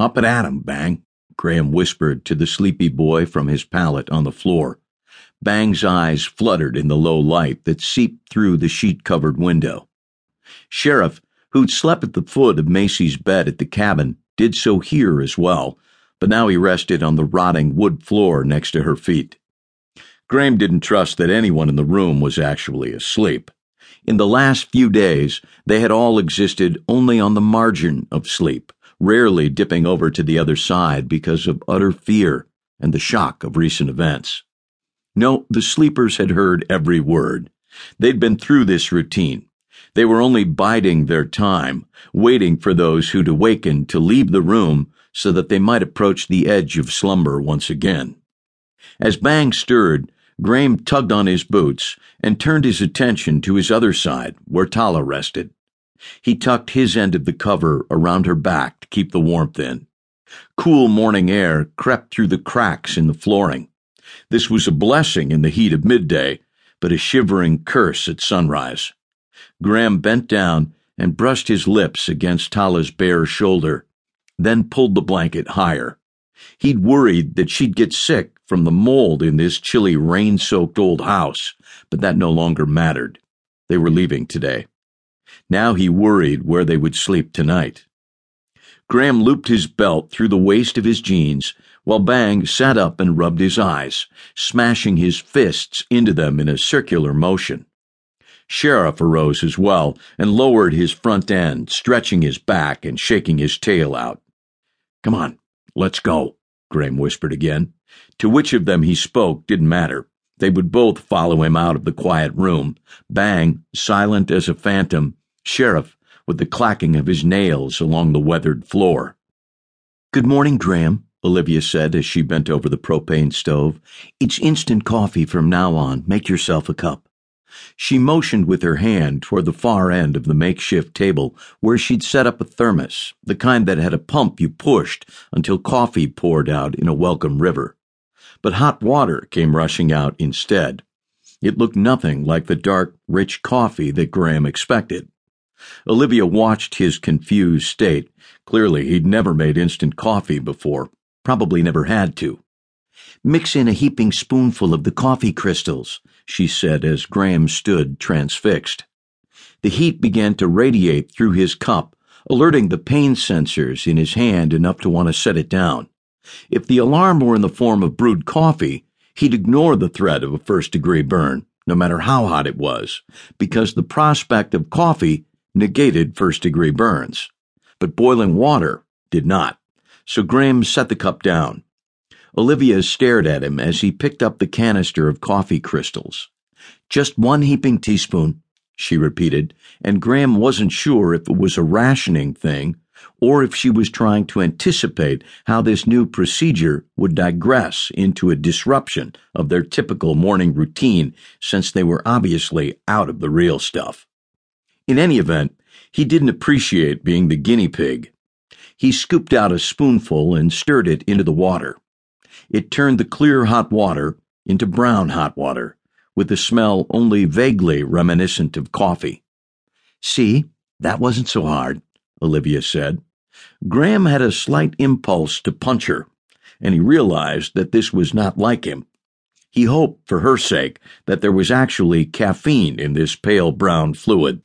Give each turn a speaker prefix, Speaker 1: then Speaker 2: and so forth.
Speaker 1: Up at 'em, Bang, Graham whispered to the sleepy boy from his pallet on the floor. Bang's eyes fluttered in the low light that seeped through the sheet covered window. Sheriff, who'd slept at the foot of Macy's bed at the cabin, did so here as well, but now he rested on the rotting wood floor next to her feet. Graham didn't trust that anyone in the room was actually asleep. In the last few days, they had all existed only on the margin of sleep, rarely dipping over to the other side because of utter fear and the shock of recent events. No, the sleepers had heard every word. They'd been through this routine. They were only biding their time, waiting for those who'd awakened to leave the room so that they might approach the edge of slumber once again. As Bang stirred, Graham tugged on his boots and turned his attention to his other side, where Tala rested. He tucked his end of the cover around her back to keep the warmth in. Cool morning air crept through the cracks in the flooring. This was a blessing in the heat of midday, but a shivering curse at sunrise. Graham bent down and brushed his lips against Tala's bare shoulder, then pulled the blanket higher. He'd worried that she'd get sick from the mold in this chilly, rain soaked old house, but that no longer mattered. They were leaving today. Now he worried where they would sleep tonight. Graham looped his belt through the waist of his jeans while Bang sat up and rubbed his eyes, smashing his fists into them in a circular motion. Sheriff arose as well and lowered his front end, stretching his back and shaking his tail out. Come on, let's go, Graham whispered again. To which of them he spoke didn't matter. They would both follow him out of the quiet room, Bang, silent as a phantom, Sheriff, with the clacking of his nails along the weathered floor. Good morning, Graham, Olivia said as she bent over the propane stove. It's instant coffee from now on. Make yourself a cup. She motioned with her hand toward the far end of the makeshift table where she'd set up a thermos, the kind that had a pump you pushed until coffee poured out in a welcome river. But hot water came rushing out instead. It looked nothing like the dark, rich coffee that Graham expected. Olivia watched his confused state. Clearly, he'd never made instant coffee before, probably never had to. Mix in a heaping spoonful of the coffee crystals, she said as Graham stood transfixed. The heat began to radiate through his cup, alerting the pain sensors in his hand enough to want to set it down. If the alarm were in the form of brewed coffee, he'd ignore the threat of a first degree burn, no matter how hot it was, because the prospect of coffee negated first degree burns. But boiling water did not. So Graham set the cup down. Olivia stared at him as he picked up the canister of coffee crystals. Just one heaping teaspoon, she repeated, and Graham wasn't sure if it was a rationing thing or if she was trying to anticipate how this new procedure would digress into a disruption of their typical morning routine since they were obviously out of the real stuff. In any event, he didn't appreciate being the guinea pig. He scooped out a spoonful and stirred it into the water. It turned the clear hot water into brown hot water, with the smell only vaguely reminiscent of coffee. See, that wasn't so hard, Olivia said. Graham had a slight impulse to punch her, and he realized that this was not like him. He hoped, for her sake, that there was actually caffeine in this pale brown fluid.